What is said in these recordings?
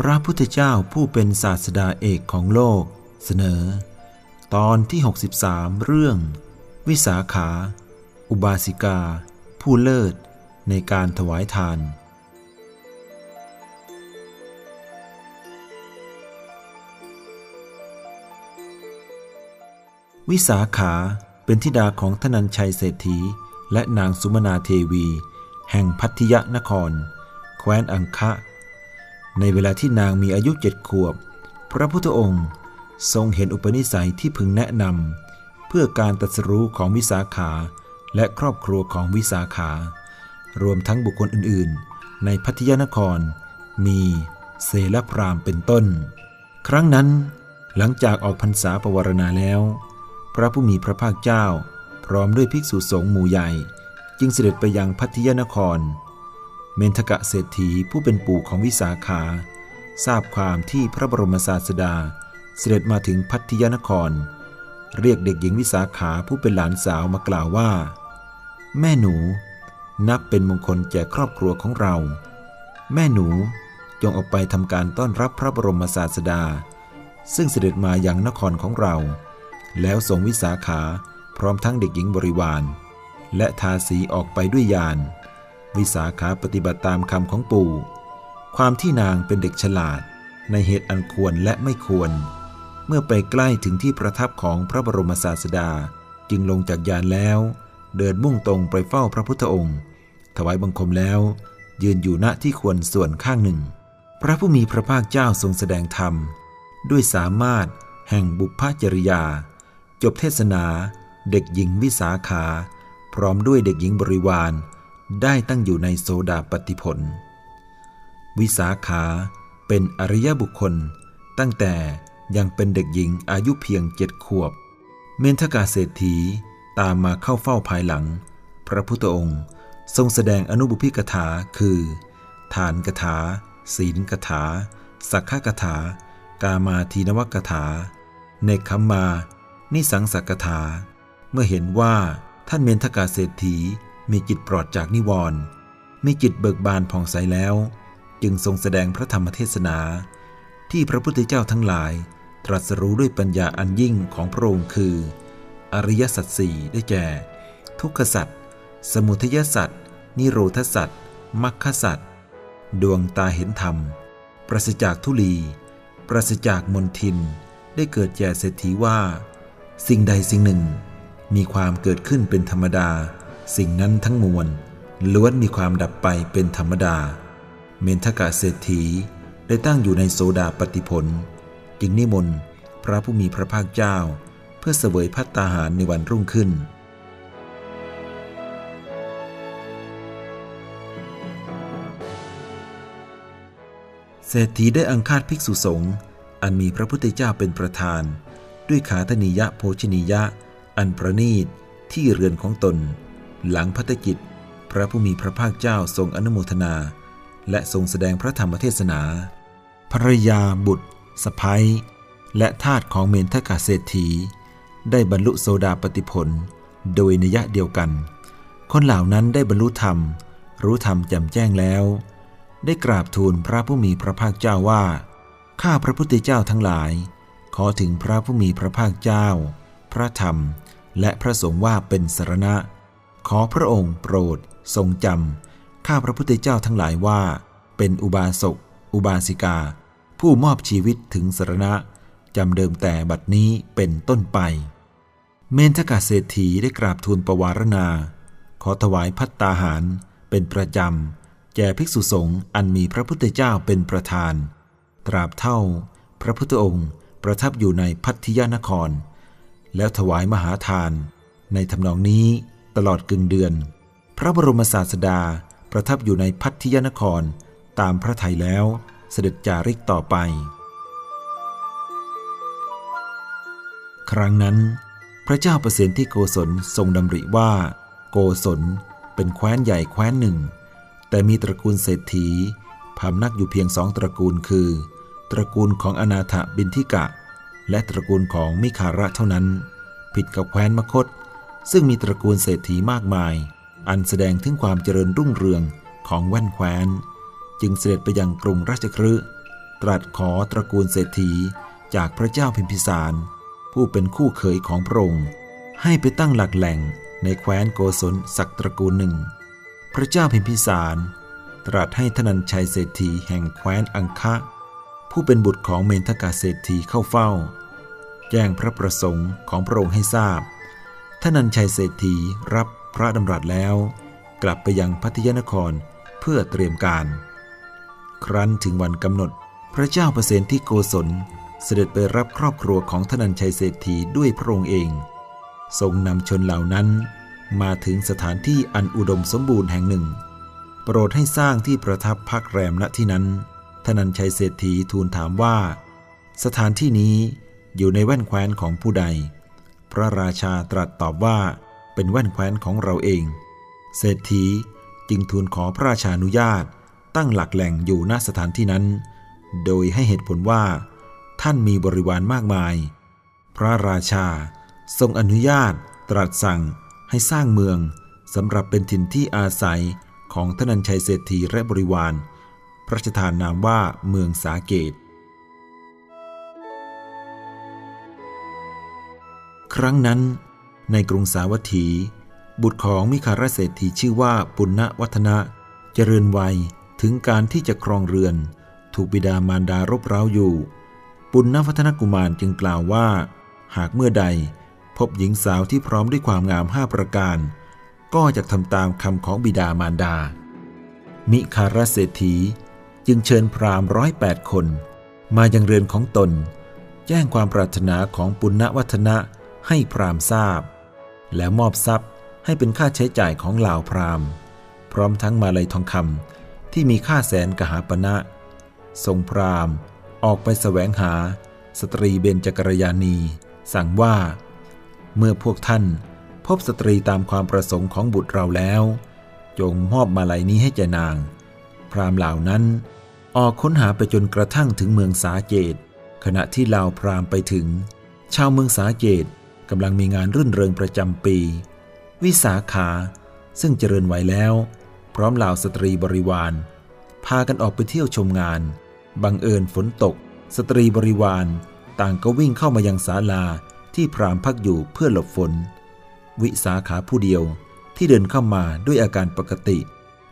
พระพุทธเจ้าผู้เป็นศาสดาเอกของโลก เสนอ ตอนที่ 63 เรื่อง วิสาขา อุบาสิกา ผู้เลิศ ในการถวายทาน วิสาขาเป็นธิดาของธนัญชัยเศรษฐี และนางสุมนาเทวี แห่งพัทยนคร แคว้นอังคะ ในเวลาที่นางมีอายุเจ็ดขวบ พระพุทธองค์ทรงเห็นอุปนิสัยที่พึงแนะนำเพื่อการตรัสรู้ของวิสาขาและครอบครัวของวิสาขา รวมทั้งบุคคลอื่นๆ ในพัทยนคร มีเสลพรามเป็นต้น ครั้งนั้นหลังจากออกพรรษาประวรณาแล้ว พระผู้มีพระภาคเจ้า พร้อมด้วยภิกษุสงฆ์หมู่ใหญ่ จึงเสด็จไปยังพัทยนคร เมนทกะเศรษฐีผู้เป็นปู่ของวิสาขา ทราบความที่พระบรมศาสดาเสด็จมาถึงพัทยนคร เรียกเด็กหญิงวิสาขาผู้เป็นหลานสาวมากล่าวว่า แม่หนู นับเป็นมงคลแก่ครอบครัวของเรา แม่หนูจงออกไปทำการต้อนรับพระบรมศาสดา ซึ่งเสด็จมาอย่างนครของเรา แล้วส่งวิสาขาพร้อมทั้งเด็กหญิงบริวาร และทาสีออกไปด้วยยาน วิสาขาปฏิบัติตามคำของปู่ ความที่นางเป็นเด็กฉลาด ในเหตุอันควรและไม่ควร เมื่อไปใกล้ถึงที่ประทับของพระบรมศาสดาจึงลงจากยานแล้ว เดินมุ่งตรงไปเฝ้าพระพุทธองค์ ถวายบังคมแล้ว ยืนอยู่ณที่ควรส่วนข้างหนึ่ง พระผู้มีพระภาคเจ้าทรงแสดงธรรม ด้วยสามารถแห่งบุพจริยา จบเทศนา เด็กหญิงวิสาขา พร้อมด้วยเด็กหญิงบริวาร ได้ตั้งอยู่ในโสดาปฏิผล วิสาขาเป็นอริยบุคคล ตั้งแต่ยังเป็นเด็กหญิงอายุเพียงเจ็ดขวบ เมนทกาเศรษฐีตามมาเข้าเฝ้าภายหลัง พระพุทธองค์ทรงแสดงอนุบุพิกถาคือ ฐานกถา ศีลกถา สักขกถา กามาทีนวกถา เนคขมมานิสังสักถา เมื่อเห็นว่าท่านเมนทกาเศรษฐี มีจิตปลอดจากนิวรณ์มีจิตเบิกบานผ่องใสแล้ว จึงทรงแสดงพระธรรมเทศนา ที่พระพุทธเจ้าทั้งหลาย ตรัสรู้ด้วยปัญญาอันยิ่งของพระองค์คือ อริยสัจสี่ได้แก่ ทุกขสัจสมุทัยสัจนิโรธสัจมรรคสัจดวงตาเห็นธรรม ปราศจากทุลี ปราศจากมนทิน ได้เกิดแก่เศรษฐีว่า สิ่งใดสิ่งหนึ่ง มีความเกิดขึ้นเป็นธรรมดา สิ่งนั้นทั้งมวลล้วนมีความดับไปเป็นธรรมดา เมนทกะเศรษฐีได้ตั้งอยู่ในโสดาปฏิผล จึงนิมนต์พระผู้มีพระภาคเจ้า เพื่อเสวยพัตตาหารในวันรุ่งขึ้น เศรษฐีได้อังคาดภิกษุสงฆ์อันมีพระพุทธเจ้าเป็นประธาน ด้วยขาธนิยะโภชนิยะ อันประณีตที่เรือนของตน หลังพัตกิจ พระผู้มีพระภาคเจ้าทรงอนุโมทนา และทรงแสดงพระธรรมเทศนา ภรยาบุตรสะพ้ยและทาสของเมนทกาเศรษฐี ได้บรรลุโสดาปติผล โดยนิยะเดียวกัน คนเหล่านั้นได้บรรลุธรรม รู้ธรรมแจ่มแจ้งแล้ว ได้กราบทูลพระผู้มีพระภาคเจ้าว่า ข้าพระพุทธเจ้าทั้งหลาย ขอถึงพระผู้มีพระภาคเจ้า พระธรรม และพระสงฆ์ว่าเป็นสรณะ ขอพระองค์โปรด ทรงจำข้าพระพุทธเจ้าทั้งหลายว่า เป็นอุบาสก อุบาสิกา ผู้มอบชีวิตถึงสรณะจำเดิมแต่บัดนี้เป็นต้นไป เมนทกาเศรษฐีได้กราบทูลประวารณา ขอถวายพัตตาหาร เป็นประจำแก่ภิกษุสงฆ์อันมีพระพุทธเจ้าเป็นประธาน ตราบเท่า พระพุทธองค์ประทับอยู่ในพัทยานคร แล้วถวายมหาทาน ในทำนองนี้ ตลอดกึ่งเดือน พระบรมศาสดาประทับอยู่ในพัทยานครตามพระไทยแล้วเสด็จจาริกต่อไป ครั้งนั้น พระเจ้าประเสนที่โกศลทรงดำริว่า โกศลเป็นแคว้นใหญ่แคว้นหนึ่ง แต่มีตระกูลเศรษฐีพำนักอยู่เพียงสองตระกูลคือ ตระกูลของอนาถบินทิกะ และตระกูลของมิคาระเท่านั้น ผิดกับแคว้นมคต ซึ่งมีตระกูลเศรษฐีมากมาย อันแสดงถึงความเจริญรุ่งเรืองของแว่นแคว้น จึงเสด็จไปยังกรุงราชคฤห์ตรัสขอตระกูลเศรษฐีจากพระเจ้าพิมพิสาร ผู้เป็นคู่เขยของพระองค์ให้ไปตั้งหลักแหล่งในแคว้นโกศลศักตระกูลหนึ่ง พระเจ้าพิมพิสาร ตรัสให้ธนัญชัยเศรษฐีแห่งแคว้นอังคะ ผู้เป็นบุตรของเมนทกาเศรษฐีเข้าเฝ้า แจ้งพระประสงค์ของพระองค์ให้ทราบ ธนัญชัยเศรษฐีรับพระดำรัสแล้ว กลับไปยังพัทยนครเพื่อเตรียมการ ครั้นถึงวันกำหนดพระเจ้าประเสนที่โกศลเสด็จไปรับครอบครัวของธนัญชัยเศรษฐีด้วยพระองค์เอง ทรงนำชนเหล่านั้นมาถึงสถานที่อันอุดมสมบูรณ์แห่งหนึ่ง โปรดให้สร้างที่ประทับพักแรมณที่นั้นธนัญชัยเศรษฐีทูลถามว่า สถานที่นี้อยู่ในแว่นแคว้นของผู้ใด ระราชาตรัสตอบว่าเป็นแว่นแคว้นของเราเอง เศรษฐีจึงทูลขอพระราชานุญาต ตั้งหลักแหล่งอยู่ณสถานที่นั้น โดยให้เหตุผลว่า ท่านมีบริวารมากมาย พระราชาทรงอนุญาตตรัสสั่งให้สร้างเมืองสำหรับเป็นถิ่นที่อาศัยของทนัญชัยเศรษฐีและบริวาร พระราชทานนามว่าเมืองสาเกต ครั้งนั้น ในกรุงสาวัตถี บุตรของมิคารเศรษฐีชื่อว่าปุณณวัฒนะเจริญวัยถึงการที่จะครองเรือน ถูกบิดามารดารบเร้าอยู่ ปุณณวัฒนกุมารจึงกล่าวว่า หากเมื่อใดพบหญิงสาวที่พร้อมด้วยความงามห้าประการ ก็จะทำตามคำของบิดามารดา มิคารเศรษฐีจึงเชิญพราหมณ์ร้อยแปดคน มายังเรือนของตน แจ้งความปรารถนาของปุณณวัฒนะ ให้พราหมณ์ทราบ แล้วมอบทรัพย์ให้เป็นค่าใช้จ่ายของเหล่าพราหมณ์ พร้อมทั้งมาลัยทองคำที่มีค่าแสนกหาปณะทรงพราหมณ์ออกไปแสวงหา สตรีเบญจกรยานี สั่งว่า เมื่อพวกท่านพบสตรีตามความประสงค์ของบุตรเราแล้ว จงมอบมาลัยนี้ให้แก่นาง พราหมณ์เหล่านั้น ออกค้นหาไปจนกระทั่งถึงเมืองสาเกตขณะที่เหล่าพราหมณ์ไปถึง ชาวเมืองสาเกต กำลังมีงานรื่นเริงประจำปี วิสาขาซึ่งเจริญไหวแล้ว พร้อมเหล่าสตรีบริวาร พากันออกไปเที่ยวชมงาน บังเอิญฝนตก สตรีบริวารต่างก็วิ่งเข้ามายังศาลาที่พรามพักอยู่เพื่อหลบฝน วิสาขาผู้เดียวที่เดินเข้ามาด้วยอาการปกติ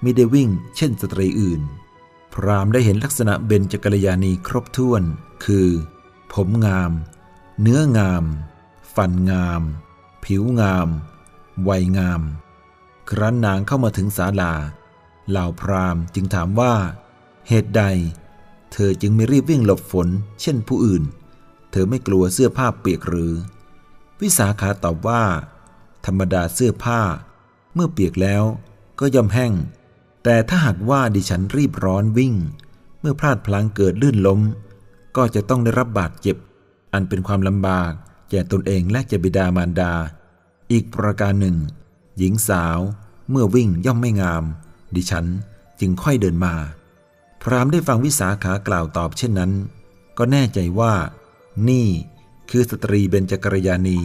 มิได้วิ่งเช่นสตรีอื่น พรามได้เห็นลักษณะเบญจกัลยาณีครบถ้วน คือ ผมงาม เนื้องาม ฟันงาม ผิวงาม วัยงาม ครั้นนางเข้ามาถึงศาลา เหล่าพราหมณ์จึงถามว่า เหตุใด เธอจึงไม่รีบวิ่งหลบฝน เช่นผู้อื่น เธอไม่กลัวเสื้อผ้าเปียกหรือ วิสาขาตอบว่า ธรรมดาเสื้อผ้า เมื่อเปียกแล้วก็ย่อมแห้ง แต่ถ้าหากว่าดิฉันรีบร้อนวิ่ง เมื่อพลาดพลั้งเกิดลื่นล้ม ก็จะต้องได้รับบาดเจ็บ อันเป็นความลำบาก ก่ตนเองและแก่บิดามารดา อีกประการหนึ่ง หญิงสาวเมื่อวิ่งย่อมไม่งาม ดิฉันจึงค่อยเดินมา พรามได้ฟังวิสาขากล่าวตอบเช่นนั้น ก็แน่ใจว่า นี่คือสตรีเบญจกรยานี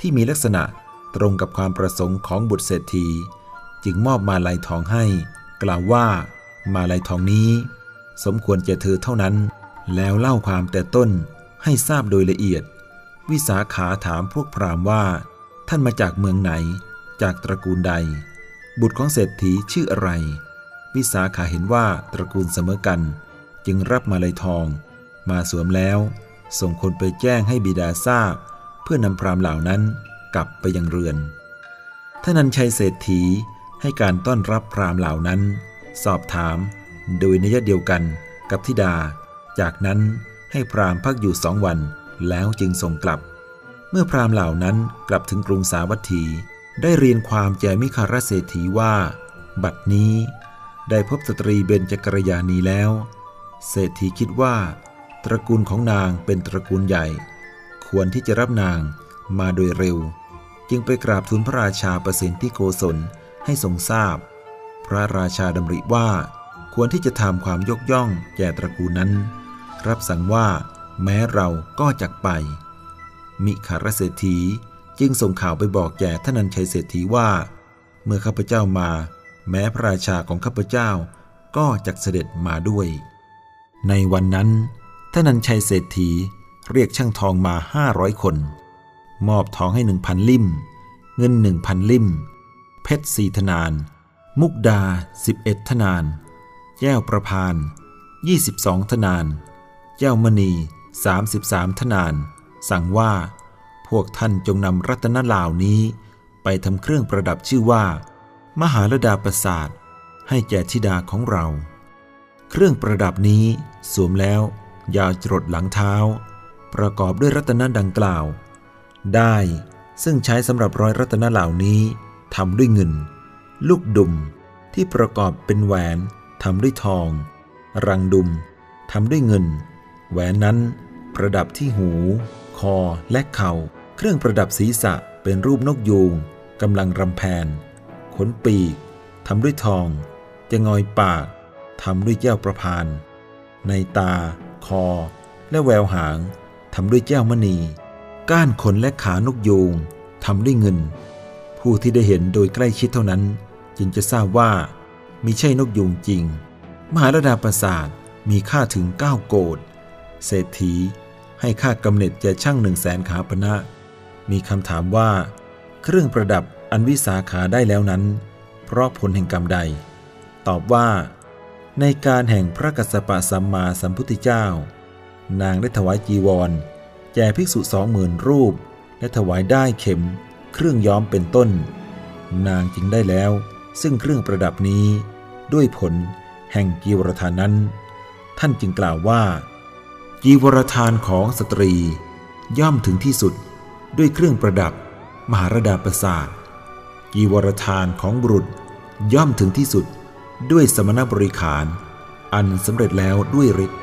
ที่มีลักษณะตรงกับความประสงค์ของบุตรเศรษฐี จึงมอบมาลัยทองให้ กล่าวว่ามาลัยทองนี้ สมควรแก่เธอเท่านั้น แล้วเล่าความแต่ต้นให้ทราบโดยละเอียด วิสาขาถามพวกพราหมณ์ว่า ท่านมาจากเมืองไหน จากตระกูลใด บุตรของเศรษฐีชื่ออะไร วิสาขาเห็นว่าตระกูลเสมอกัน จึงรับมาลัยทอง มาสวมแล้ว ส่งคนไปแจ้งให้บิดาทราบ เพื่อนำพราหมณ์เหล่านั้นกลับไปยังเรือนท่านันชัยเศรษฐีให้การต้อนรับพราหมณ์เหล่านั้น สอบถาม โดยนิยเดียวกันกับธิดา จากนั้นให้พราหมณ์พักอยู่สองวัน แล้วจึงส่งกลับ เมื่อพราหมณ์เหล่านั้นกลับถึงกรุงสาวัตถี ได้เรียนความแก่มิคารเศรษฐีว่า บัดนี้ ได้พบสตรีเบญจกรยานีแล้ว เศรษฐีคิดว่า ตระกูลของนางเป็นตระกูลใหญ่ ควรที่จะรับนางมาโดยเร็ว จึงไปกราบทูลพระราชาประสิทธิโกศลให้ทรงทราบ พระราชาดำริว่าควรที่จะทำความยกย่องแก่ตระกูลนั้น รับสั่งว่า แม้เราก็จักไป มิขารเศรษฐีจึงส่งข่าวไปบอกแก่ท่านันชัยเศรษฐีว่า เมื่อข้าพเจ้ามา แม้พระราชาของข้าพเจ้าก็จักเสด็จมาด้วย ในวันนั้นท่านันชัยเศรษฐีเรียกช่างทองมาห้าร้อยคน มอบทองให้หนึ่งพันลิ่ม เงินหนึ่งพันลิ่ม เพชรสี่ธนาน มุกดาสิบเอ็ดธนาน แก้วประพานยี่สิบสองธนาน แก้วมณี สามสิบสามธนาน สั่งว่า พวกท่านจงนำรัตนลาวนี้ไปทำเครื่องประดับชื่อว่า มหาลดาประสาทให้แก่ธิดาของเรา เครื่องประดับนี้สวมแล้วยาวจรดหลังเท้า ประกอบด้วยรัตนดังกล่าว ได้ซึ่งใช้สำหรับร้อยรัตนเหล่านี้ทำด้วยเงิน ลูกดุมที่ประกอบเป็นแหวนทำด้วยทอง รังดุมทำด้วยเงิน แหวนนั้น ประดับที่หู คอและเข่า เครื่องประดับศีรษะเป็นรูปนกยูงกำลังรำแพน ขนปีกทำด้วยทอง จะงอยปากทำด้วยแก้วประพาน ในตา คอ และแววหางทำด้วยแก้วมณี ก้านขนและขานกยูงทำด้วยเงิน ผู้ที่ได้เห็นโดยใกล้ชิดเท่านั้น จึงจะทราบว่ามีใช่นกยูงจริง มหาลดาประสาทมีค่าถึง9โกด เศรษฐีให้ค่ากำเนิดแก่ช่างหนึ่งแสนขาปณะมีคำถามว่า เครื่องประดับอันวิสาขาได้แล้วนั้น เพราะผลแห่งกรรมใด ตอบว่า ในการแห่งพระกัสสปะสัมมาสัมพุทธเจ้า นางได้ถวายจีวร แก่ภิกษุสองหมื่นรูป และถวายได้เข็ม เครื่องย้อมเป็นต้น นางจึงได้แล้ว ซึ่งเครื่องประดับนี้ ด้วยผลแห่งกีวรทานั้น ท่านจึงกล่าวว่า จีวรทานของสตรี ย่อมถึงที่สุดด้วยเครื่องประดับ มหารดาประสาทจีวรทานของบุรุษย่อมถึงที่สุดด้วยสมณบริขาร อันสำเร็จแล้วด้วยฤทธิ์